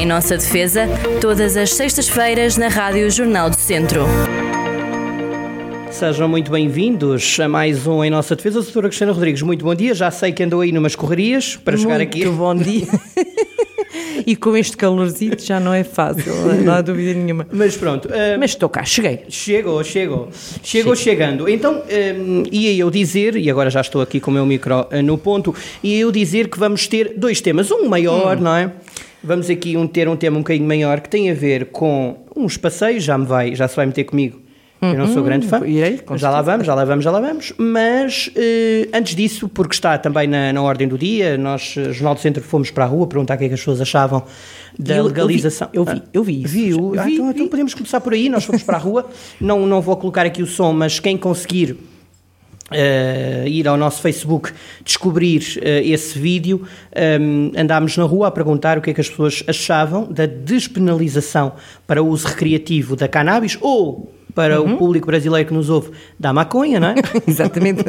Em nossa defesa, todas as sextas-feiras na Rádio Jornal do Centro. Sejam muito bem-vindos a mais um Em Nossa Defesa. Doutora Cristina Rodrigues, muito bom dia. Já sei que andou aí numas correrias para muito chegar aqui. Muito bom dia. e com este calorzito já não é fácil, não há dúvida nenhuma. Mas pronto. Uh, Mas estou cá, cheguei. Chegou, chegou. Chegou chegando. Então, um, ia eu dizer, e agora já estou aqui com o meu micro uh, no ponto, ia eu dizer que vamos ter dois temas. Um maior, hum. não é? Vamos aqui um, ter um tema um bocadinho maior que tem a ver com uns passeios, já me vai, já se vai meter comigo eu não sou grande fã. Irei, já lá vamos, já lá vamos, já lá vamos. Mas eh, antes disso, porque está também na, na ordem do dia, nós, eh, Jornal do Centro, fomos para a rua perguntar o que é que as pessoas achavam da eu, legalização. Eu vi, eu vi. Eu vi Viu? Ah, então, então, podemos começar por aí. Nós fomos para a rua. não, não vou colocar aqui o som, mas quem conseguir. Uh, ir ao nosso Facebook descobrir uh, esse vídeo. Um, andámos na rua a perguntar o que é que as pessoas achavam da despenalização para uso recreativo da cannabis ou para uhum. o público brasileiro que nos ouve da maconha, não é? Exatamente.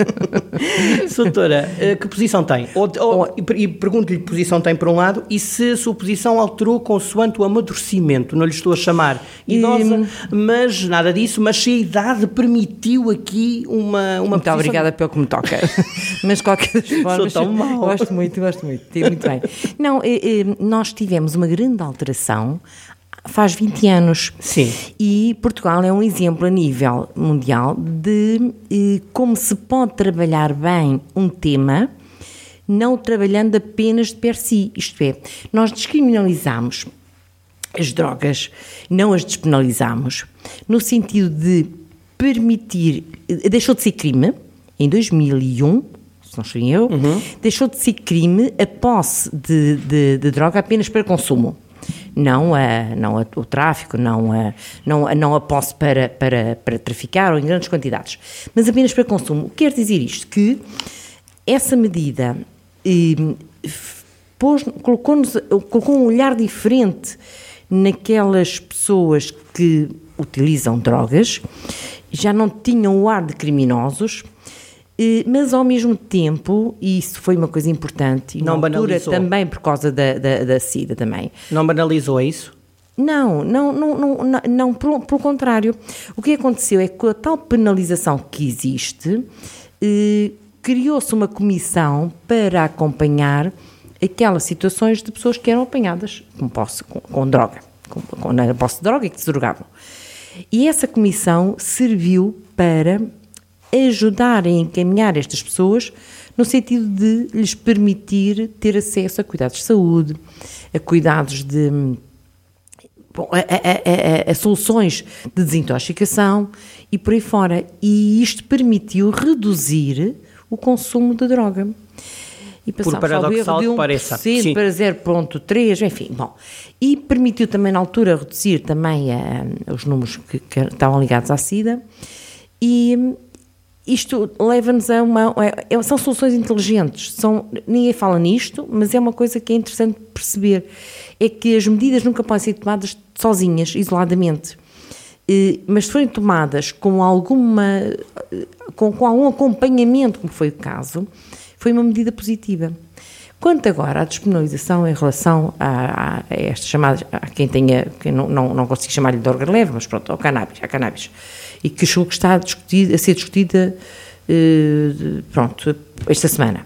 Soutora, eh, que posição tem? Ou, ou, e pergunto-lhe que posição tem por um lado e se a sua posição alterou consoante o amadurecimento. Não lhe estou a chamar idosa, mas nada disso, mas se a idade permitiu aqui uma, uma Muito obrigada pelo que me toca. mas qualquer forma... Sou tão mal. Gosto muito, gosto muito. Muito bem. Não, eh, eh, nós tivemos uma grande alteração faz 20 anos. Sim. E Portugal é um exemplo a nível mundial de eh, como se pode trabalhar bem um tema não trabalhando apenas de per si. Isto é, nós descriminalizamos as drogas, não as despenalizamos, no sentido de permitir. Eh, deixou de ser crime em 2001 se não sou eu, uhum. deixou de ser crime a posse de, de, de droga apenas para consumo não, a, não a, o tráfico, não a, não, a, não a posse para, para, para traficar ou em grandes quantidades, mas apenas para consumo. Quer dizer isto que essa medida eh, colocou, colocou um olhar diferente naquelas pessoas que utilizam drogas, já não tinham o ar de criminosos, mas ao mesmo tempo, e isso foi uma coisa importante, e não na altura banalizou. também por causa da, da, da SIDA também. Não banalizou isso? Não, não, não, não, não, pelo, pelo, contrário. O que aconteceu é que com a tal penalização que existe, eh, criou-se uma comissão para acompanhar aquelas situações de pessoas que eram apanhadas com, posse, com, com droga, com, com a posse de droga e que se drogavam. E essa comissão serviu para ajudar a encaminhar estas pessoas no sentido de lhes permitir ter acesso a cuidados de saúde, a cuidados de. Bom, a, a, a, a, soluções de desintoxicação e por aí fora. E isto permitiu reduzir o consumo de droga. E por paradoxal que um pareça. Sim. para 0.3, enfim, bom. E permitiu também na altura reduzir também a, os números que, que estavam ligados à SIDA e isto leva-nos a uma. É, são soluções inteligentes. São, ninguém fala nisto, mas é uma coisa que é interessante perceber. É que as medidas nunca podem ser tomadas sozinhas, isoladamente. mas se forem tomadas com alguma. Com, com algum acompanhamento, como foi o caso, foi uma medida positiva. Quanto agora à despenalização em relação a, a, a estas chamadas, a quem tenha, quem não, não, não consigo chamar-lhe de droga leve, mas pronto, ao cannabis, a cannabis e que julgo que está a, discutir, a ser discutida, eh, pronto, esta semana.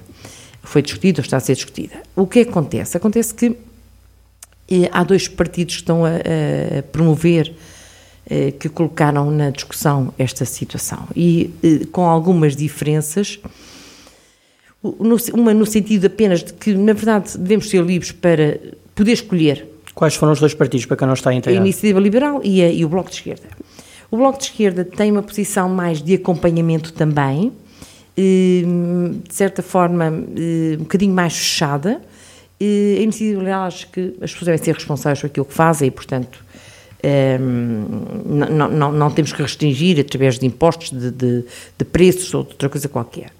Foi discutida ou está a ser discutida. O que acontece? Acontece que eh, há dois partidos que estão a, a promover, eh, que colocaram na discussão esta situação e com algumas diferenças uma no sentido apenas de que, na verdade, devemos ser livres para poder escolher. Quais foram os dois partidos para quem não está inteirado? A Iniciativa Liberal e, a, e o Bloco de Esquerda. O Bloco de Esquerda tem uma posição mais de acompanhamento também, hum, de certa forma hum, um bocadinho mais fechada. A iniciativa liberal acho que as pessoas devem ser responsáveis por aquilo que fazem e, portanto, não, não, não temos que restringir através de impostos, de, de, de preços ou de outra coisa qualquer.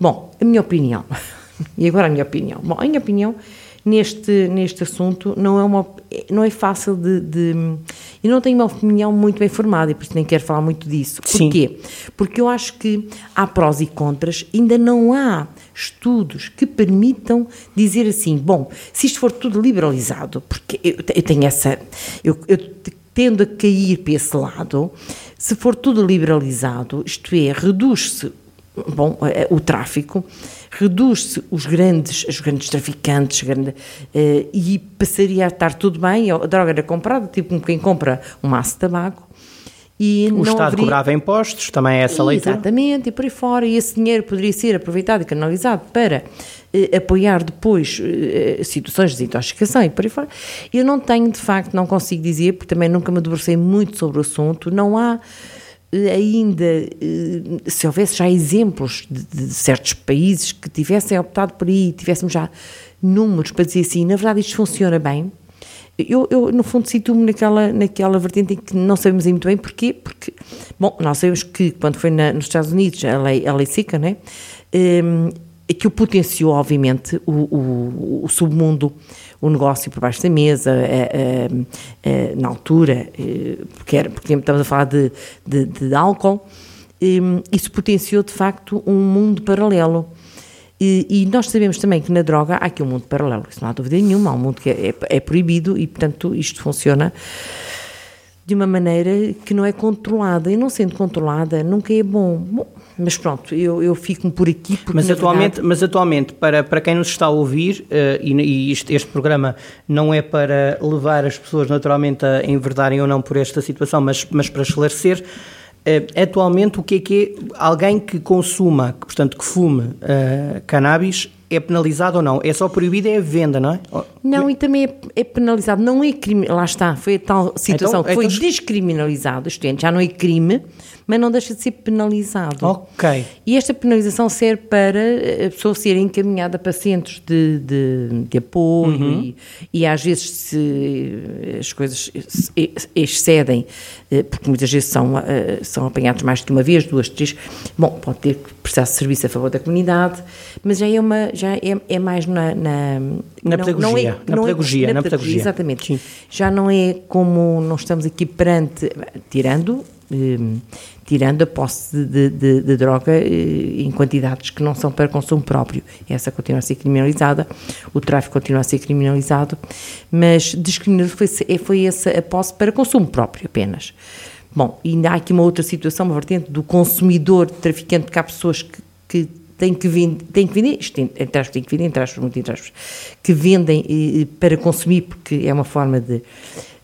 Bom, a minha opinião, e agora a minha opinião. Bom, a minha opinião, neste, neste assunto não é, uma, não é fácil de, de. Eu não tenho uma opinião muito bem formada e por isso nem quero falar muito disso. Porquê? Sim. Porque eu acho que há prós e contras, ainda não há estudos que permitam dizer assim: bom, se isto for tudo liberalizado, porque eu, eu tenho essa. Eu, eu tendo a cair para esse lado, se for tudo liberalizado, isto é, reduz-se bom, eh, o tráfico, reduz-se os grandes, os grandes traficantes grande, uh, e passaria a estar tudo bem, a droga era comprada, tipo quem compra um maço de tabaco, e o Estado haveria... cobrava impostos, também é essa leitura? Exatamente, e por aí fora, e esse dinheiro poderia ser aproveitado e canalizado para eh, apoiar depois eh, situações de desintoxicação e por aí fora. Eu não tenho, de facto, não consigo dizer, porque também nunca me debrucei muito sobre o assunto, não há eh, ainda, eh, se houvesse já exemplos de, de, certos países que tivessem optado por aí, tivéssemos já números para dizer assim, na verdade isto funciona bem, eu, eu, no fundo, situo-me naquela, naquela vertente em que não sabemos muito bem porquê, porque, bom, nós sabemos que quando foi na, nos Estados Unidos a lei, a lei SICA, né, um, que o potenciou, obviamente, o, o, o, submundo, o negócio por baixo da mesa, na altura, eh, porque, era, porque estamos a falar de, de, de álcool, um, isso potenciou, de facto, um mundo paralelo. E, e, nós sabemos também que na droga há aqui um mundo paralelo, isso não há dúvida nenhuma, há um mundo que é, é, é proibido e, portanto, isto funciona de uma maneira que não é controlada. E não sendo controlada, nunca é bom. bom mas pronto, eu, eu fico por aqui. mas, atualmente, verdade... mas atualmente, para, para quem nos está a ouvir, uh, e, e este, este, programa não é para levar as pessoas naturalmente a enverdarem ou não por esta situação, mas, mas para esclarecer, Uh, atualmente, o que é que é alguém que consuma, que, portanto, que fume uh, cannabis, é penalizado ou não? É só proibido é a venda, não é? Não, e também é, é penalizado, não é crime, lá está, foi a tal situação então, que foi então... descriminalizado, isto é, já não é crime, mas não deixa de ser penalizado. Ok. E esta penalização serve para a pessoa ser encaminhada para centros de, de, de apoio uhum. e, e, às vezes se as coisas excedem, eh, porque muitas vezes são, eh, são apanhados mais de uma vez, duas, três, bom, pode ter que prestar serviço a favor da comunidade, mas já é, uma, já é, é mais na... Na, na não, pedagogia, não é, na, não pedagogia, é, na, pedagogia, Exatamente. Sim. Já não é como não estamos aqui perante, tirando Ehm, tirando a posse de, de, de, droga eh, em quantidades que não são para consumo próprio. Essa continua a ser criminalizada, o tráfico continua a ser criminalizado, mas descriminalizado foi, é, foi essa a posse para consumo próprio apenas. Bom, e ainda há aqui uma outra situação, uma vertente do consumidor traficante, porque há pessoas que, que têm que, vender, têm que vender, isto entre aspas, têm que vender, entre aspas, muito entre aspas, que vendem eh, para consumir, porque é uma forma de um,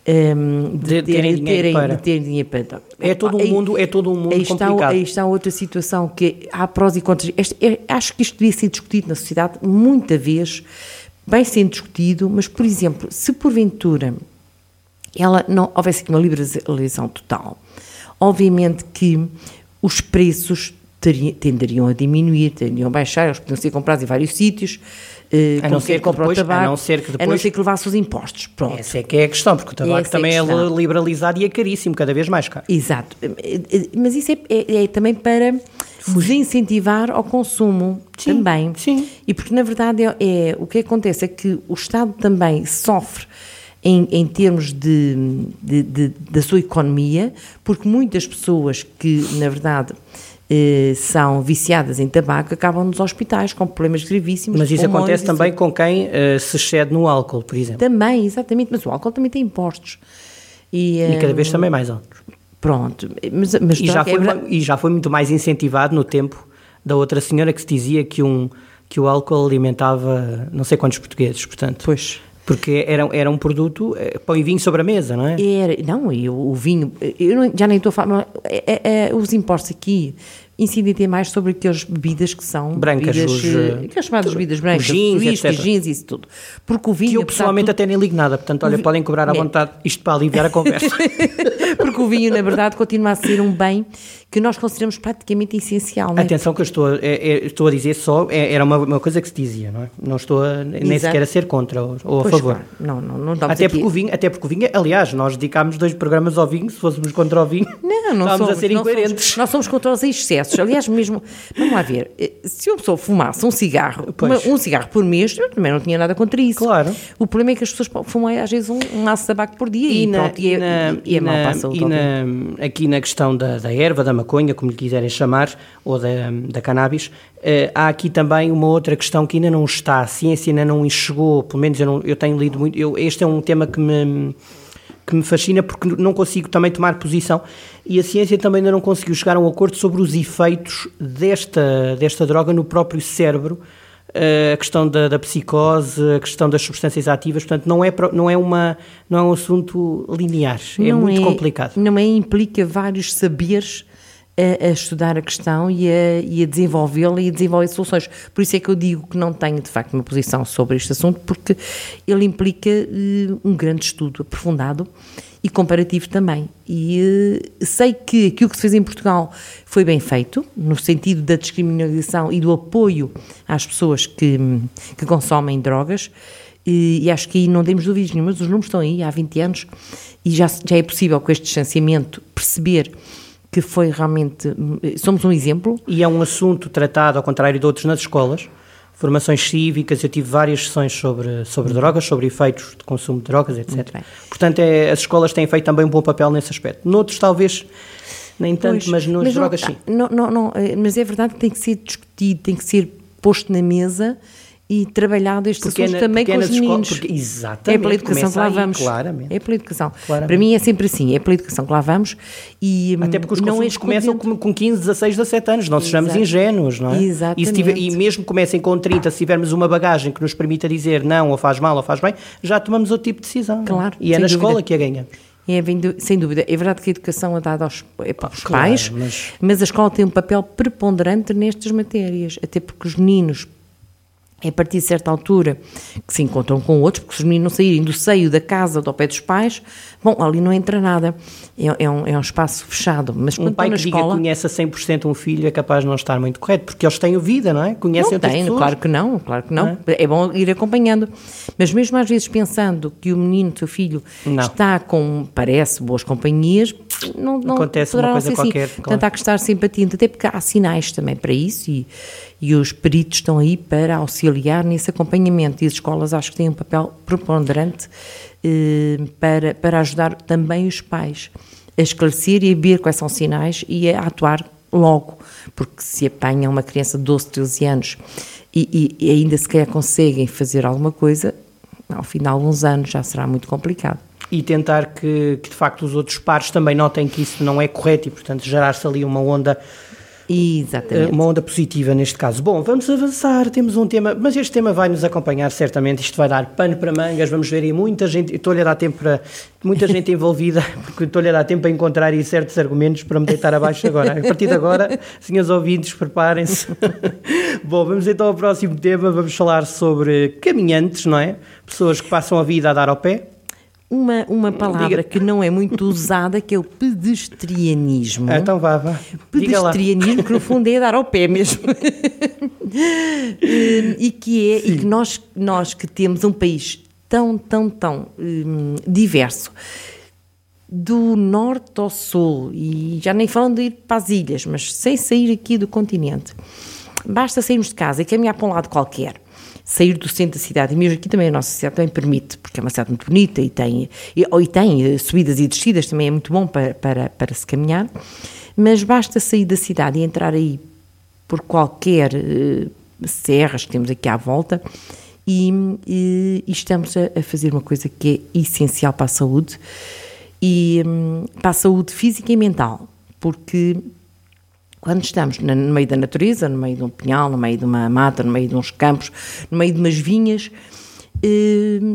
ehm, de, de, terem, dinheiro terem, para. de terem dinheiro para. É todo um mundo, é todo um mundo aí está, complicado. Aí está outra situação que há prós e contras. Este, é, acho que isto devia ser discutido na sociedade muita vez, bem sendo discutido, mas, por exemplo, se porventura ela não houvesse aqui uma liberalização total, obviamente que os preços tenderiam a diminuir, tenderiam a baixar, eles podiam ser comprados em vários sítios, Uh, a, não ser que depois, tabaco, a não ser que depois. A não ser que levasse os impostos. Pronto. Essa é que é a questão, porque o tabaco Essa também é, é liberalizado e é caríssimo, cada vez mais caro. Exato. Eh, eh, mas isso é, é, é também para desincentivar ao consumo sim, também. Sim. E porque, na verdade, é, é, o que acontece é que o Estado também sofre em, em termos de, de, de, da sua economia, porque muitas pessoas que, na verdade, são viciadas em tabaco acabam nos hospitais com problemas gravíssimos. Mas isso acontece também com quem uh, se excede no álcool, por exemplo. Também, exatamente, mas o álcool também tem impostos. E, e cada vez também mais altos. Pronto, mas, mas e, já foi, é e já foi muito mais incentivado no tempo da outra senhora que se dizia que, um, que o álcool alimentava não sei quantos portugueses, portanto. Pois. Porque era, era um produto, eh, pão e vinho sobre a mesa, não é? Era, não, e o, o vinho, eu não, já nem estou a falar, é, é, os impostos aqui incidem mais sobre aquelas bebidas que são brancas, bebidas, os, eh, aquelas chamadas tudo, bebidas brancas, jeans, whisky, jeans, isso tudo. Porque o vinho, que eu pessoalmente até nem ligo nada, portanto, olha, podem cobrar à é. vontade isto para aliviar a conversa. O vinho, na verdade, continua a ser um bem que nós consideramos praticamente essencial. É? Atenção que eu estou a, é, é, estou a dizer só, é, era uma, uma, coisa que se dizia, não é? Não estou a, nem Exato. sequer a ser contra ou, ou a favor. Claro. Não, não, não até, aqui. porque o vinho, até porque o vinho, aliás, nós dedicámos dois programas ao vinho, se fôssemos contra o vinho, não, não estávamos somos, a ser incoerentes. Somos, nós somos contra os excessos. Aliás, mesmo, vamos lá ver, eh, se uma pessoa fumasse um cigarro, uma- um cigarro por mês, eu também não tinha nada contra isso. Claro. O problema é que as pessoas fumam às vezes um, um de tabaco por dia e, pronto, e, é- e é mau para a saúde. e obviamente. Na- aqui na questão da, da erva, da maconha, como lhe quiserem chamar, ou da, da cannabis, eh, há aqui também uma outra questão que ainda não está, a ciência ainda não enxergou, pelo menos eu, não- eu tenho lido muito, eu- este é um tema que me, que me fascina porque não consigo também tomar posição e a ciência também ainda não conseguiu chegar a um acordo sobre os efeitos desta, desta droga no próprio cérebro, a questão da, da psicose, a questão das substâncias ativas, portanto não é, não é, uma, não é um assunto linear, é Não muito complicado. Não é, implica vários saberes a, a estudar a questão e a, desenvolvê-la e a desenvolver soluções. Por isso é que eu digo que não tenho, de facto, uma posição sobre este assunto, porque ele implica eh, um grande estudo aprofundado e comparativo também. E eh, sei que aquilo que se fez em Portugal foi bem feito, no sentido da descriminalização e do apoio às pessoas que, que consomem drogas, e, e acho que aí não temos dúvidas nenhumas, os números estão aí há 20 anos e já, já é possível com este distanciamento perceber que foi realmente, hum, somos um exemplo, E é um assunto tratado, ao contrário de outros, nas escolas. Formações cívicas, eu tive várias sessões sobre, sobre drogas, sobre efeitos de consumo de drogas, etc. Portanto, é, as escolas têm feito também um bom papel nesse aspecto. Noutros, talvez, nem tanto, Pois, mas nas não drogas, tá- sim. Não, não, não, eh, mas é verdade que tem que ser discutido, tem que ser posto na mesa e trabalhado estes Porque é assuntos na- também é com os meninos. porque- é exatamente, pela educação que lá aí, vamos. claramente. É pela educação. Claramente. Para mim é sempre assim, é pela educação que lá vamos e Até porque os não é começam com, com 15, 16, 17 anos, não sejamos Exato. ingênuos, não é? Exatamente. E, tiver- e mesmo comecem com 30, se tivermos uma bagagem que nos permita dizer não, ou faz mal, ou faz bem, já tomamos outro tipo de decisão. é? Claro, E é na dúvida. escola que a ganhamos. É, sem dúvida. É verdade que a educação é dada aos, é para os claro, pais, mas- mas... a escola tem um papel preponderante nestas matérias, até porque os meninos, é a partir de certa altura, que se encontram com outros, porque se os meninos não saírem do seio da casa do pé dos pais, bom, ali não entra nada. É, é um, é um espaço fechado. Mas Um pai que na diga escola. que conhece a 100% um filho é capaz de não estar muito correto, porque eles têm vida, não é? Conhecem Não outras tem, pessoas. claro que não, claro que não. É? bom ir acompanhando. Mas mesmo às vezes pensando que o menino, o seu filho, Não. está com, parece, boas companhias, não, não Acontece uma não coisa assim. qualquer, Portanto, claro. há que estar sempre atento, até porque há sinais também para isso e, e os peritos estão aí para auxiliar nesse acompanhamento e as escolas acho que têm um papel preponderante para, para ajudar também os pais a esclarecer e a ver quais são os sinais e a atuar logo, porque se apanham uma criança de 12, 13 anos e, e- ainda se calhar conseguem fazer alguma coisa, ao fim de alguns anos já será muito complicado. E tentar que, que, de facto os outros pares também notem que isso não é correto e, portanto, gerar-se ali uma onda Exatamente. uma onda positiva neste caso. Bom, vamos avançar, temos um tema, mas este tema vai nos acompanhar certamente, isto vai dar pano para mangas, vamos ver aí muita gente, estou-lhe a dar tempo para, muita gente envolvida, porque estou-lhe a dar tempo para encontrar aí certos argumentos para me deitar abaixo agora. A partir de agora, senhores ouvintes, preparem-se. Bom, vamos então ao próximo tema, vamos falar sobre caminhantes, não é? Pessoas que passam a vida a dar ao pé. Uma, uma palavra Diga. que não é muito usada, que é o pedestrianismo. Ah, então vá, vá. Pedestrianismo, que no fundo é dar ao pé mesmo. Hum, e que é, e que nós, nós que temos um país tão, tão, tão hum, diverso, do norte ao sul, e já nem falando de ir para as ilhas, mas sem sair aqui do continente. Basta sairmos de casa e caminhar para um lado qualquer, sair do centro da cidade, e mesmo aqui também a nossa cidade também permite, porque é uma cidade muito bonita e tem, e, e tem eh, subidas e descidas, também é muito bom para, para, para se caminhar, mas basta sair da cidade e entrar aí por qualquer eh, serras que temos aqui à volta e, e- e estamos a, a fazer uma coisa que é essencial para a saúde e hum, para a saúde física e mental, porque quando estamos no meio da natureza, no meio de um pinhal, no meio de uma mata, no meio de uns campos, no meio de umas vinhas,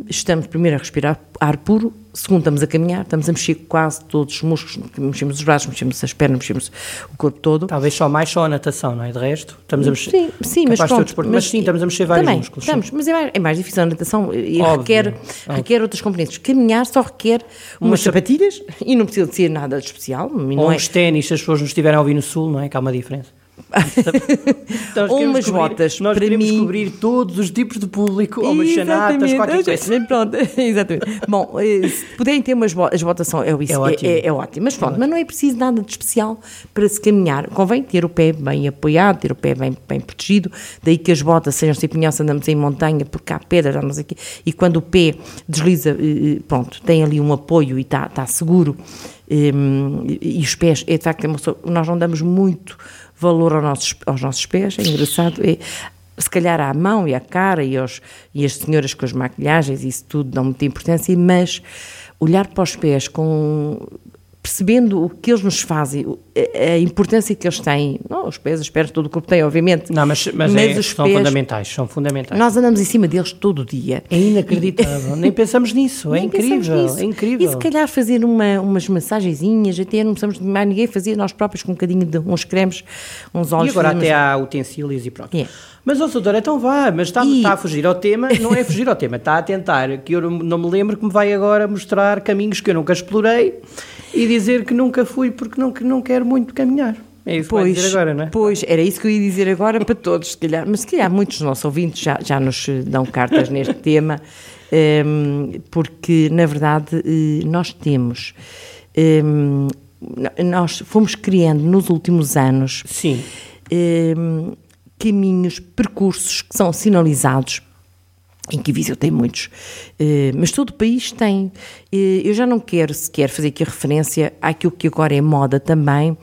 estamos primeiro a respirar ar puro, segundo estamos a caminhar, estamos a mexer quase todos os músculos, mexemos os braços, mexemos as pernas, mexemos o corpo todo. Talvez só mais só a natação, não é? De resto, estamos a mexer. Sim, sim, mas pronto. outros desportos, mas, sim, estamos a mexer vários também, músculos. sim. Estamos, mas é mais, é mais difícil a natação e Óbvio, requer, requer outras componentes. Caminhar só requer umas sap- sapatilhas e não precisa de ser nada de especial. e Ou é, uns ténis, se as pessoas nos estiverem a ouvir no sul, não é? Que há uma diferença. Nós ou queremos umas botas Nós para mim. cobrir todos os tipos de público, ou umas chanatas, qualquer coisa. Pronto, exatamente. Bom, eh, se puderem ter umas botas, as botas são, é, isso, É é, ótimo. é- é ótimo. Mas pronto, mas não é preciso nada de especial para se caminhar. Convém ter o pé bem apoiado, ter o pé bem, bem protegido, daí que as botas sejam sempre se andamos em montanha, porque há pedras, andamos aqui, e quando o pé desliza, eh, eh, pronto, tem ali um apoio e está está seguro, eh, e os pés, é de facto, é nós não damos muito valor aos nossos, aos nossos pés, é engraçado, é, se calhar à mão e à cara e, aos, e as senhoras com as maquilhagens, isso tudo dão muita importância, mas olhar para os pés com percebendo o que eles nos fazem, a, importância que eles têm, não, os pés, as pernas, todo o corpo tem, obviamente, Não, mas, mas, é- são fundamentais, são fundamentais. nós andamos em cima deles todo o dia. É inacreditável, nem pensamos nisso, é Nem incrível, nisso. é incrível. E se calhar fazer uma, umas massagenzinhas, até não precisamos de mais ninguém fazer, nós próprios com um bocadinho de uns cremes, uns E óleos. agora até há utensílios e pronto. É. Mas, ó doutor, então vá, mas está, E- está a fugir ao tema, não é fugir ao tema, está a tentar, que eu não me lembro que me vai agora mostrar caminhos que eu nunca explorei e dizer que nunca fui porque não, que não quero muito caminhar. É isso que vai dizer agora, não é? Pois, era isso que eu ia dizer agora para todos, se calhar. Mas se calhar muitos dos nossos ouvintes já, já nos dão cartas neste tema, ehm, porque, na verdade, eh, nós temos. ehm, nós fomos criando nos últimos anos Sim. ehm, caminhos, percursos que são sinalizados. Em que Viseu tem muitos, eh, mas todo o país tem. Eh, eu já não quero sequer fazer aqui referência àquilo que agora é moda também,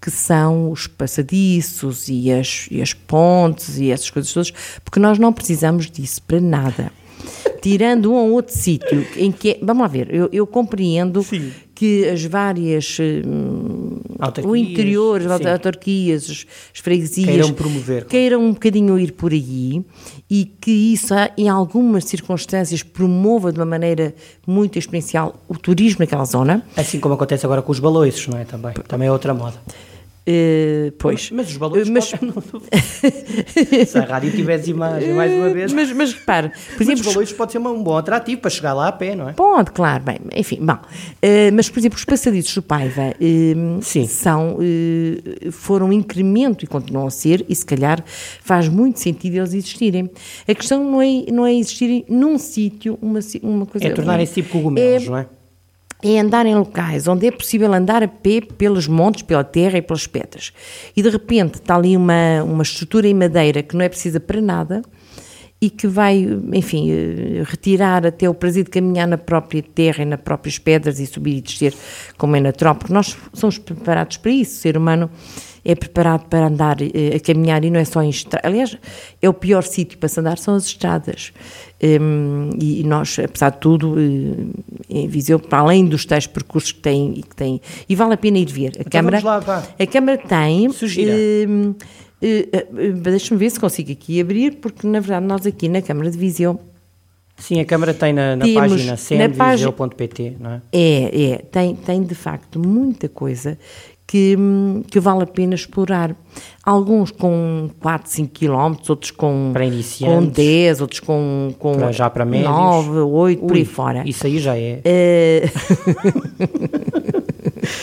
que são os passadiços e as, e as pontes e essas coisas todas, porque nós não precisamos disso para nada. Tirando um ou outro sítio em que é, vamos lá ver, eu, eu compreendo Sim. que as várias hum, o interior, as autarquias, as as freguesias Queiram promover, queiram um bocadinho ir por aí e que isso, em algumas circunstâncias, promova de uma maneira muito exponencial o turismo naquela zona. Assim como acontece agora com os baloiços, não é? Também, também é outra moda. Eh, pois. Mas os baloiços Mas- podem- Se a rádio tivesse imagem, mais uma vez... Mas, mas repare, por Mas exemplo, os baloiços pode ser um bom atrativo para chegar lá a pé, não é? Pode, claro, bem, enfim, bom. Eh, mas, por exemplo, os passadiços do Paiva eh, Sim. são, eh, foram um incremento e continuam a ser, e se calhar faz muito sentido eles existirem. A questão não é, não é existirem num sítio uma, uma coisa... É tornarem-se tipo cogumelos, É- não é? É andar em locais onde é possível andar a pé pelos montes, pela terra e pelas pedras. E de repente está ali uma, uma estrutura em madeira que não é precisa para nada e que vai, enfim, eh, retirar até o prazer de caminhar na própria terra e nas próprias pedras e subir e descer como é natural, porque nós somos preparados para isso, o ser humano é preparado para andar eh, a caminhar e não é só em estradas. Aliás, é o pior sítio para se andar são as estradas. Hum, e nós, apesar de tudo, eh, em Viseu, para além dos tais percursos que tem e que tem, e vale a pena ir ver. A Câmara, Então vamos lá, a Câmara tem. Sugira. hum, eh, eh, Deixa-me ver se consigo aqui abrir, porque na verdade nós aqui na Câmara de Viseu Sim, a Câmara tem na, na página- cmviseu.pt, não é? É, é, tem, tem de facto muita coisa que, que vale a pena explorar. Alguns com 4, 5 km, outros com, com iniciantes. 10, outros com, com Para- já para médios. 9, 8, por aí Ui, fora. Isso aí já é. Eh,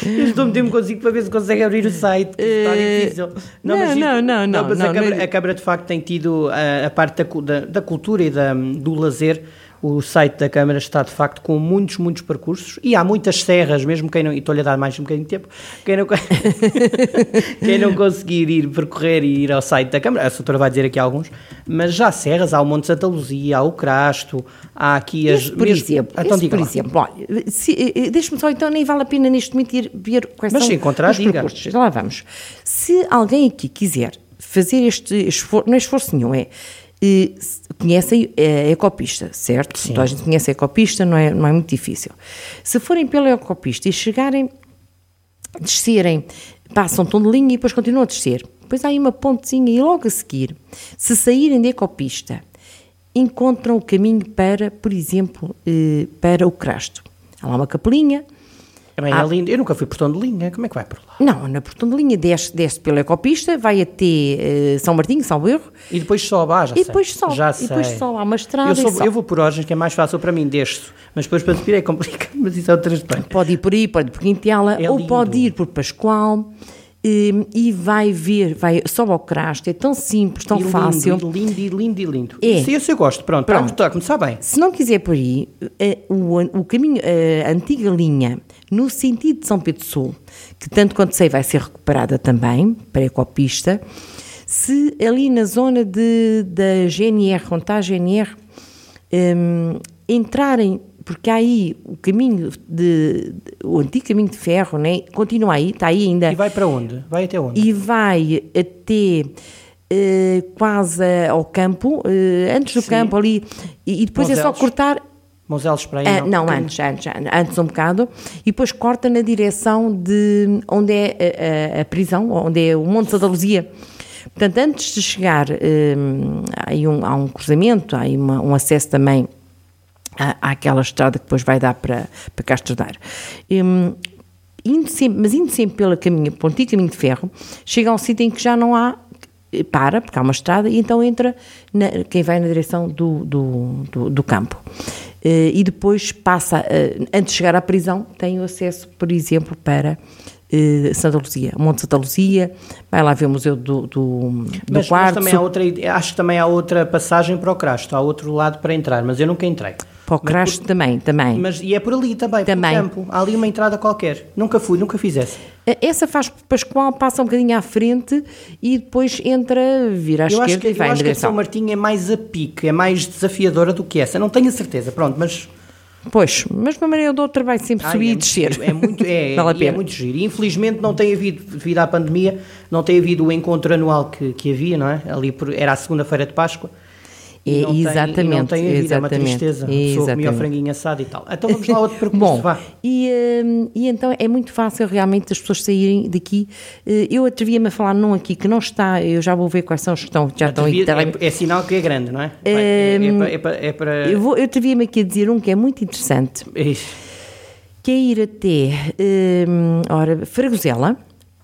Eu estou a meter-me consigo para ver se consegue abrir o site. Está difícil. Eh, não, mas não, não, não, mas não, a, Câmara, não. a Câmara de facto tem tido a, a parte da, da cultura e da, do lazer. O site da Câmara está de facto com muitos, muitos percursos e há muitas serras, mesmo quem não. E estou-lhe a dar mais um bocadinho de tempo. Quem não, quem não conseguir ir percorrer e ir ao site da Câmara, a doutora vai dizer aqui alguns, mas já há serras, há o Monte Santa Luzia, há o Crasto, há aqui as. Esse, por mesmo- exemplo, Então diga por exemplo, olha, eh, eh, deixa-me só, então nem vale a pena neste momento ir ver quais Mas são se encontrar, os diga. percursos. Lá vamos. Se alguém aqui quiser fazer este esforço, não é esforço nenhum, é eh, conhecem a ecopista, certo? Então a gente conhece a ecopista, não é, não é muito difícil. Se forem pela ecopista e chegarem, descerem, passam um tom de linha e depois continuam a descer. Depois há aí uma pontezinha e logo a seguir, se saírem da ecopista, encontram o caminho para, por exemplo, eh, para o Crasto. Há lá uma capelinha, Ah. é lindo. Eu nunca fui portão de linha, como é que vai por lá? não, na portão de linha desce, desce pela ecopista, vai até eh, São Martinho, São Erro, E depois sobe, ah, já e sei. depois sobe, Já e depois sei. sobe, há uma estrada Eu, sobe. eu vou por Orgens, que é mais fácil para mim, desço. Mas depois para subir é complicado, mas isso é outra história. Pode ir por aí, pode ir por Quintela, É ou lindo. pode ir por Pascoal. E, e vai ver, vai, sobe ao crasto, é tão simples, tão E fácil. Lindo, lindo, e lindo, e lindo. É. Esse eu gosto. Pronto, Pronto. Pronto. Está a começar bem. Se não quiser por aí, eh, o, o caminho, a antiga linha, no sentido de São Pedro Sul, que tanto quanto sei vai ser recuperada também, para a ecopista, se ali na zona de, da GNR, onde está a GNR, hum, entrarem, porque aí o caminho de, de- o antigo caminho de ferro, né? continua aí, está aí ainda E vai para onde? Vai até onde? e vai até eh, quase ao campo, eh, antes do Sim. campo ali, e, e depois é só cortar. Monselos para aí? Ah, não, antes, antes, antes um bocado, e depois corta na direção de onde é a, a- a prisão, onde é o Monte Santa Luzia. Portanto, antes de chegar, há, aí um, há um cruzamento, há aí uma- um acesso também à, àquela estrada que depois vai dar para, para Castro Dar. Hum, indo sempre, mas indo sempre pela caminho, pelo antigo caminho de ferro, chega a um sítio em que já não há, para, porque há uma estrada, e então entra na- quem vai na direção do, do, do, do campo. Eh, e depois passa, eh, antes de chegar à prisão, tem o acesso, por exemplo, para eh, Santa Luzia, Monte Santa Luzia, vai lá ver o Museu do, do, do Mas, mas Quarto, também há outra, acho que também há outra passagem para o Crasto, há outro lado para entrar, mas eu nunca entrei. Para o Crasto também, também. Mas, e é por ali também, Também. campo. Há ali uma entrada qualquer. Nunca fui, nunca fiz essa. Faz Pascoal, passa um bocadinho à frente e depois entra, vira à eu esquerda que, e vai eu em acho que a São direção. Martinho é mais a pique, é mais desafiadora do que essa. Não tenho a certeza, pronto, mas... Pois, mas de uma maneira ou de outra vai sempre Ai, subir é, e descer. É muito, é, vale a é muito giro. Infelizmente não tem havido, devido à pandemia, não tem havido o encontro anual que, que havia, não é? Ali por- era a segunda-feira de Páscoa. E não tem- e não exatamente, tem havido, é uma exatamente, tristeza. A pessoa comia o exatamente. franguinho assado e tal. Então vamos lá a outro percurso, Bom, vá. e, hum, e então é muito fácil realmente as pessoas saírem daqui. Eh, Eu atrevia-me a falar num aqui que não está, eu já vou ver quais são os que estão, já estão em Devia- tele- é, é sinal que é grande, não é? É, é, para- é para- é para... Eu, vou- eu atrevia-me aqui a dizer um que é muito interessante, Ixi, que é ir até, hum, ora, Fragosela,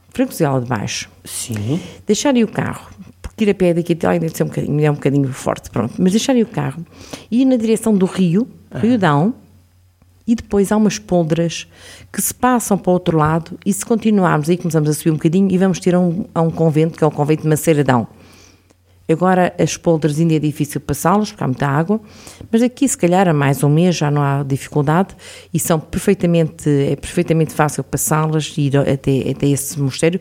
Fragosela de Baixo, Sim. deixarem o carro, ir a pé daqui até lá ainda ser um bocadinho, é um bocadinho forte, pronto, mas deixarem o carro e ir na direção do rio, Rio Dão, e depois há umas poldras que se passam para o outro lado e se continuarmos aí começamos a subir um bocadinho e vamos ter a um, a um convento, que é o convento de Maceiradão. Agora as poldras ainda é difícil passá-las, porque há muita água, mas aqui se calhar a mais um mês já não há dificuldade e são perfeitamente, é perfeitamente fácil passá-las e ir até, até esse mosteiro,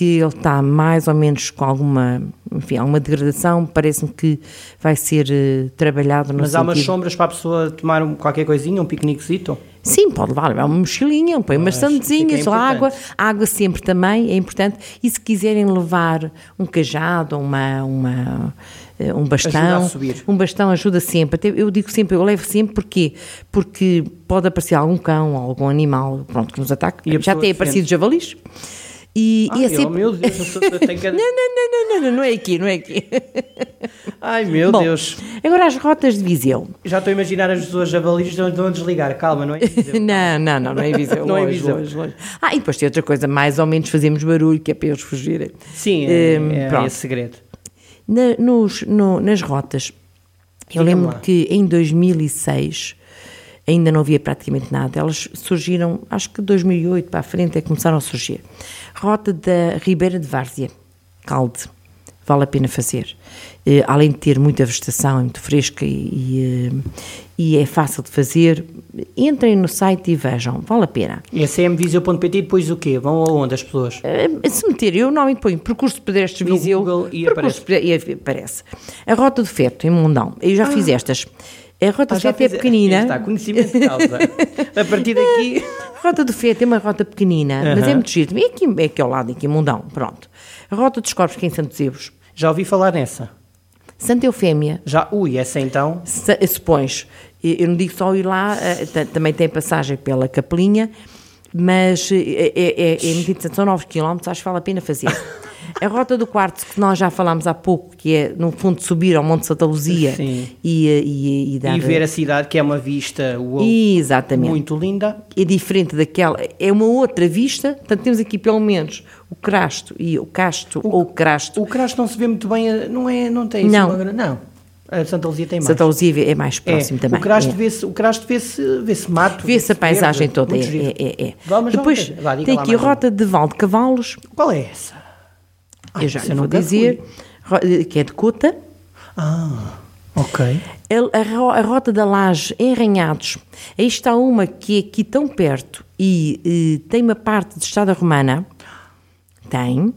que ele está mais ou menos com alguma, enfim, alguma degradação, parece-me que vai ser eh, trabalhado no Mas há umas sentido- sombras para a pessoa tomar um- qualquer coisinha, um piqueniquezito? Sim, pode levar, levar uma mochilinha, põe umas sandezinhas, fica água, importante. água sempre também é importante. E se quiserem levar um cajado, uma, uma, eh, um bastão, um bastão ajuda sempre. Até eu digo sempre, eu levo sempre porquê? Porque pode aparecer algum cão ou algum animal pronto, que nos ataque. Já tem aparecido javalis. E, e Ai, é oh, sempre. meu Deus, eu, sou- eu tenho que... Não, não, não, não, não, não, é aqui, não é aqui. Ai, meu Bom, Deus. Agora as rotas de Viseu. Já estou a imaginar as pessoas javalis estão a desligar. Calma, não é? Não, não, não, não é Viseu. Não é Viseu. longe, longe. Ah, e depois tem outra coisa, mais ou menos fazemos barulho, que é para eles fugirem. Sim, é, Hum, é esse segredo. Na- nos- no- nas rotas, eu Diga-me lembro lá. que em 2006 ainda não havia praticamente nada. Elas surgiram, acho que 2008 para a frente é que começaram a surgir. Rota da Ribeira de Várzea, Calde, vale a pena fazer. Eh, além de ter muita vegetação, é muito fresca e, e, eh, e é fácil de fazer, entrem no site e vejam, vale a pena. Esse é mviseu.pt e depois o quê? Vão aonde as pessoas? Eh, Se meter, eu normalmente ponho percurso de pedestres No Viseu Google e pedestres- e aparece. A Rota do Feto, em Mundão, eu já fiz estas. A Rota Ah, do Feto é fiz- pequenina. Está, conhecimento de causa. a partir daqui... A Rota do Feto é uma rota pequenina, mas é muito giro. É aqui, é aqui ao lado, aqui em Mundão, pronto. A Rota dos Corpos, que é em Santos Evos. Já ouvi falar nessa. Santa Eufémia, Já, ui, essa então... se, supões, eu não digo só ir lá, eh, ta- também tem passagem pela Capelinha, mas eh, é, é, é muito interessante, são 9 km, acho que vale a pena fazer. A Rota do Quarto, que nós já falámos há pouco, que é, no fundo, subir ao Monte Santa Luzia e, eh, e, e dar... E ver a cidade, que é uma vista uou, Exatamente. muito linda. é diferente daquela, é uma outra vista, portanto temos aqui pelo menos o crasto e o casto ou o crasto. O Crasto não se vê muito bem, não é, não tem Não. Uma, não. A Santa Luzia tem mais. Santa Luzia é mais próximo é. também. O Crasto é. vê-se o vê-se vê-se mato. Vê-se a paisagem verde, toda. É, é, é, é. Já Depois tem. Vá, tem lá aqui a rota de Val de Cavalos, Qual é essa? Ah, eu já lhe eu vou dizer, fui. que é de Cota. Ah, ok. A, a ro- a rota da Laje em Ranhados, aí está uma que é aqui tão perto e, eh, tem uma parte de Estrada Romana, tem,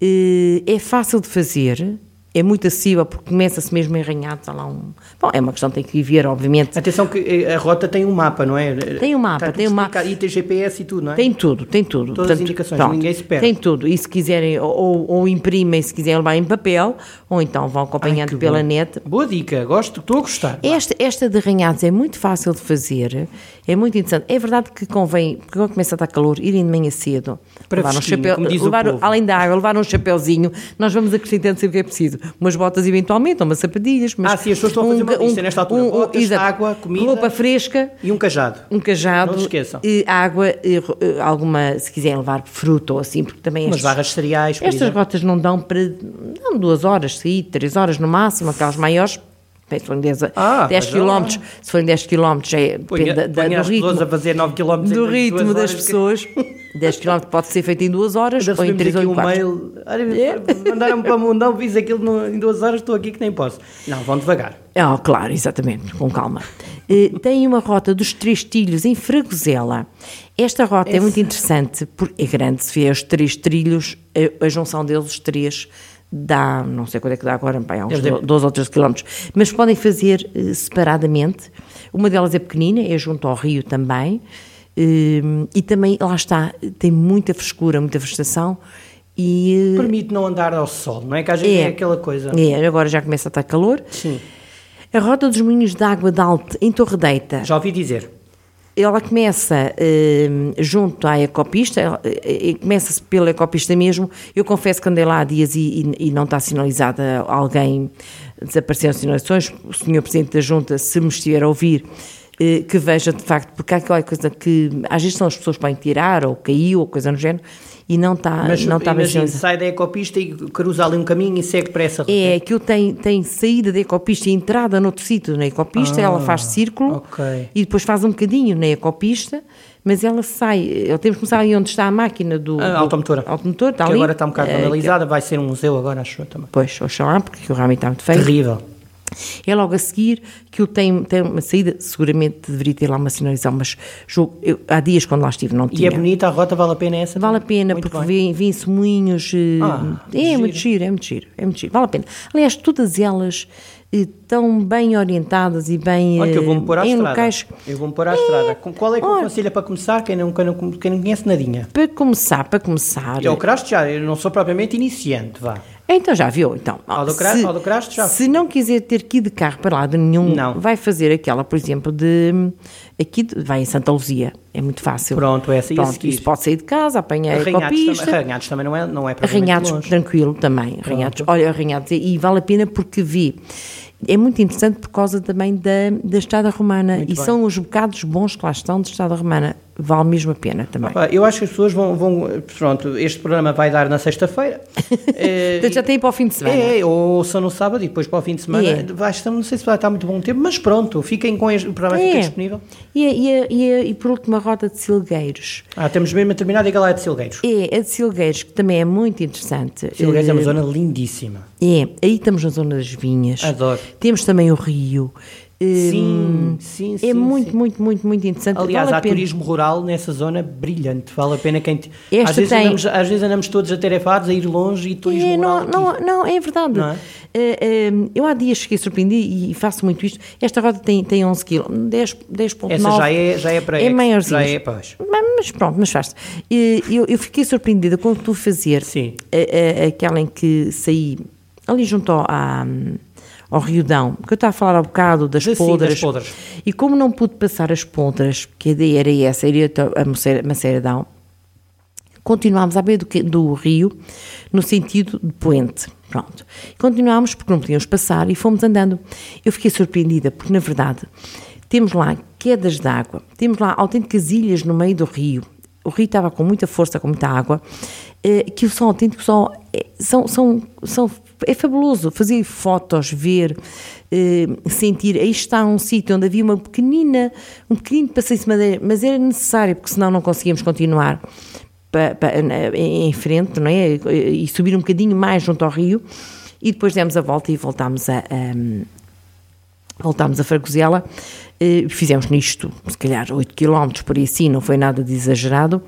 eh, é fácil de fazer, é muito acessível porque começa-se mesmo em Ranhados, há lá um... Bom, é uma questão que tem que viver, obviamente, Atenção que eh, a rota tem um mapa, não é? Tem um mapa, tem um mapa. E tem GPS e tudo, não é? Tem tudo, tem tudo. Todas as indicações, ninguém se perde. Tem tudo. E se quiserem, ou, ou imprimem, se quiserem levar em papel, ou então vão Ai, acompanhando que pela net. Boa dica, gosto, estou a gostar. Esta, esta de ranhados é muito fácil de fazer, é muito interessante. É verdade que convém, porque quando começa a estar calor, irem de manhã cedo, Para levar um chapéu, levar, além da água, levar um chapéuzinho, nós vamos acrescentando sempre que é preciso. Umas botas eventualmente, umas sapatilhas, mas Ah, sim, as pessoas estão a fazer uma lista nesta altura. Botas, exato. água, comida. roupa fresca, E um cajado. um cajado, Não se esqueçam. e água, e alguma, se quiserem levar fruta ou assim, porque também Umas estas, barras de cereais, por estas exemplo. rotas não dão para não duas horas, sair, três horas no máximo, aquelas maiores. Se forem 10, a- Ah, 10 mas já lá. km, se forem 10 km, é, Ponha, depende da, da- ponha do ritmo, a fazer 9 km do ritmo das que- pessoas. 10 km pode ser feito em duas horas Ainda ou em recebemos 3 ou em um 4. mail. Olha, Mandaram-me para o mundão, fiz aquilo no- em duas horas, estou aqui que nem posso. Não, vão devagar. Ah, claro, exatamente, com calma. Eh, tem uma rota dos Três Trilhos em Fragosela. Esta rota é Esse- muito interessante, porque é grande, se vê os três trilhos, a, a junção deles, os três, dá, não sei quanto é que dá agora, pá, há uns Deve ter- 12 ou 13 quilómetros, mas podem fazer eh, separadamente. Uma delas é pequenina, é junto ao rio também, eh, e também, lá está, tem muita frescura, muita vegetação, e... eh, Permite não andar ao sol, não é? Que às vezes é, aquela coisa. É, agora já começa a estar calor. Sim. A Rota dos Moinhos de Água de Alte, em Torredeita, Já ouvi dizer. ela começa hum, junto à ecopista, eh, eh, começa-se pela ecopista mesmo. Eu confesso que andei lá há dias e, e- e não está sinalizada, alguém desapareceram sinalizações. O senhor Presidente da Junta, se me estiver a ouvir, eh, que veja de facto, porque há aquela coisa que às vezes são as pessoas que podem tirar, ou caiu, ou coisa no género, e não está, Mas não está imagina, sai da ecopista e cruza ali um caminho e segue para essa rota. É, aquilo tem, tem saída da ecopista e entrada noutro sítio na ecopista, ela faz círculo Ah, ok. e depois faz um bocadinho na ecopista, mas ela sai, eu temos que começar ali onde está a máquina do... A do- automotora. automotor, está que ali. agora está um bocado Eh, analisada, vai ser um museu agora, acho eu também. Pois, oxalá, porque aquilo realmente está muito feio. Terrível. É logo a seguir que tem, tem uma saída, seguramente deveria ter lá uma sinalização, mas julgo- eu- há dias quando lá estive não E tinha. é bonita, a rota vale a pena essa? Vale a pena, Muito porque vêm vêm-se moinhos. eh, Ah, é giro. muito giro, é muito giro, é muito giro. Vale a pena. Aliás, todas elas eh, estão bem orientadas e bem. Olha que eu eh, vou-me pôr à em estrada. locais. Eu vou-me pôr à estrada. Com- Qual é que olha. aconselha para começar? Quem não, quem, não, quem não conhece nadinha. Para começar, para começar. Eu, o Crasto já, eu não sou propriamente iniciante, vá. Então já viu, então. Do ao do Crasto já Se não quiser ter que ir de carro para lado nenhum, Não. vai fazer aquela, por exemplo, de aqui vai em Santa Luzia. É muito fácil. Pronto, essa e a Pronto, isso pode sair de casa, apanha a Arranhados ecopista. também, Arranhados também não é, não é Arranhados, longe. tranquilo também. Arranhados, olha, arranhados, e vale a pena porque vi. É muito interessante por causa também da, da Estrada Romana. Muito e bem. são os bocados bons que lá estão de Estrada Romana. Vale mesmo a pena também. Pá, Eu acho que as pessoas vão, vão- Pronto, este programa vai dar na sexta-feira. Portanto, já tem para o fim de semana. É, ou só no sábado e depois para o fim de semana. É. Vai estar, não sei se vai estar muito bom tempo, mas pronto, fiquem com este, o programa fica É. disponível. E, a- e, a- e, a- e por último, a rota de Silgueiros. Ah, temos mesmo a terminar, diga lá é de Silgueiros. É, a de Silgueiros, que também é muito interessante. Silgueiros é uma Eh, zona lindíssima. É, aí estamos na zona das vinhas. Adoro. Temos também o rio. Sim, Hum, sim, É sim, muito, sim. muito, muito, muito interessante. Aliás, Vale há pena. turismo rural nessa zona brilhante. Vale a pena quem. te- Esta Às vezes, tem- andamos, às vezes andamos todos atarefados a ir longe e turismo É, rural. não, aqui. não, não, é verdade. Não é? Eh, eh, eu há dias fiquei surpreendida e faço muito isto. Esta roda tem, tem 11 kg, 10, 10.9. Essa já é, já é para É maiorzinha. Já é, pois. Mas, mas pronto, mas faz eu, eu fiquei surpreendida quando tu fazer Sim. a- a- aquela em que saí ali junto à- ao Rio Dão, que eu estava a falar há bocado das Sim, das poldras. poldras. E como não pude passar as poldras, porque a ideia era essa, ir até a Maceira- Maceiradão, continuámos à beira do, do rio, no sentido de poente. Pronto. Continuámos porque não podíamos passar e fomos andando. Eu fiquei surpreendida, porque na verdade temos lá quedas de água, temos lá autênticas ilhas no meio do rio. O rio estava com muita força, com muita água, eh, que são autênticos, são, eh, são, são, são é fabuloso fazer fotos, ver, eh, sentir. Aí está um sítio onde havia uma pequenina, um pequenino passeio de madeira, mas era necessário porque senão não conseguíamos continuar em frente, não é? E subir um bocadinho mais junto ao rio e depois demos a volta e voltámos a, a voltámos a Fargozela eh, fizemos nisto, se calhar 8 km por aí assim, não foi nada de exagerado,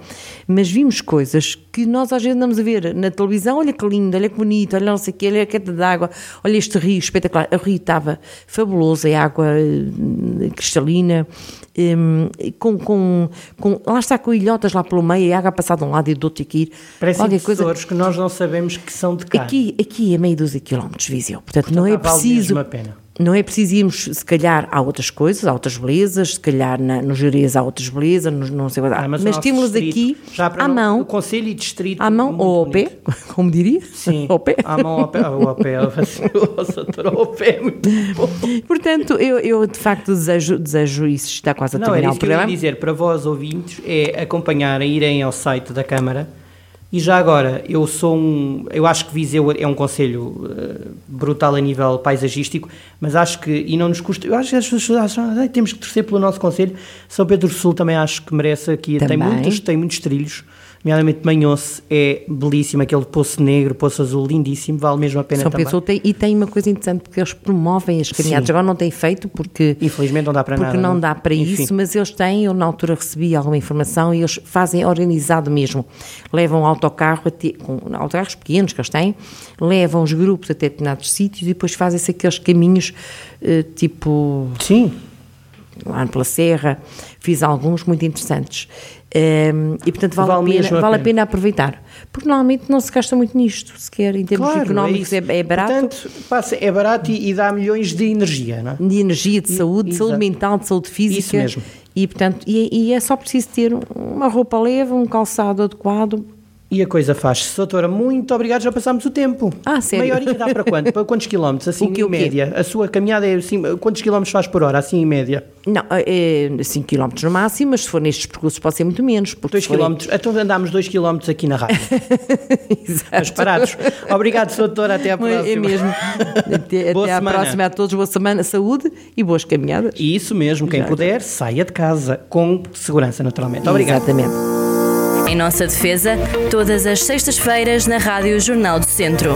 mas vimos coisas que nós às vezes andamos a ver na televisão, olha que lindo, olha que bonito, olha não sei o quê, olha a queda d'água, olha este rio espetacular, o rio estava fabuloso, é água eh, cristalina, um, com, com, com, lá está com ilhotas lá pelo meio, e a água passar de um lado e do outro e aqui. Parecem tesouros que nós não sabemos que são de cá. Aqui, aqui é meio dúzia quilómetros, Viseu, portanto, portanto não é preciso... Vale não é preciso irmos, se calhar, há outras coisas, há outras belezas, se calhar na, no Jerez há outras belezas, não sei ah, mas, mas temos aqui à mão. O Conselho e Distrito. À mão ou ao pé, como diria? Sim. Ao pé. À mão ao pé. Ao pé, ao pé, muito bom. Portanto, eu, eu de facto desejo, desejo isso, está quase a não, terminar o programa. Não, que eu ia dizer para vós ouvintes é acompanharem, irem ao site da Câmara e já agora, eu sou um. Eu acho que Viseu é um conselho uh, brutal a nível paisagístico, mas acho que. E não nos custa. Eu acho que as pessoas acham. Ah, temos que torcer pelo nosso conselho. São Pedro do Sul também acho que merece aqui. Também. Tem muitos, tem muitos trilhos nomeadamente Manhoce, é belíssimo, aquele poço negro, poço azul, lindíssimo, vale mesmo a pena São também. tem, e tem uma coisa interessante, porque eles promovem as caminhadas, Sim. agora não têm feito porque... Infelizmente não dá para porque nada. Porque não, dá para Enfim. isso, mas eles têm, eu na altura recebi alguma informação e eles fazem organizado mesmo, levam autocarro, até, com autocarros pequenos que eles têm, levam os grupos até determinados sítios e depois fazem-se aqueles caminhos, eh, tipo... Sim lá pela Serra, fiz alguns muito interessantes. Um, e portanto vale, vale, a, pena, vale a, pena. aproveitar. Porque normalmente não se gasta muito nisto, sequer em termos claro, económicos é, é, é, barato. Portanto, passa, é barato e, e, dá milhões de energia, não é? De energia, de saúde, de saúde mental, de saúde física. Isso mesmo. E portanto, e, e é só preciso ter uma roupa leve, um calçado adequado, e a coisa faz-se. Doutora, muito obrigado, já passámos o tempo. Ah, sério? Meia horinha dá para quanto? Para quantos quilómetros, assim, que, em média? A sua caminhada é assim, quantos quilómetros faz por hora, assim, em média? Não, é 5 km no máximo, mas se for nestes percursos pode ser muito menos. 2 km, então andámos 2 km aqui na rádio. Exato. Mas parados. Obrigado, doutora, até à próxima. É mesmo. Até, até à próxima a todos, boa semana, saúde e boas caminhadas. Isso mesmo, quem Exato. puder, saia de casa, com segurança, naturalmente. Obrigado. Exatamente. Em nossa defesa, todas as sextas-feiras na Rádio Jornal do Centro.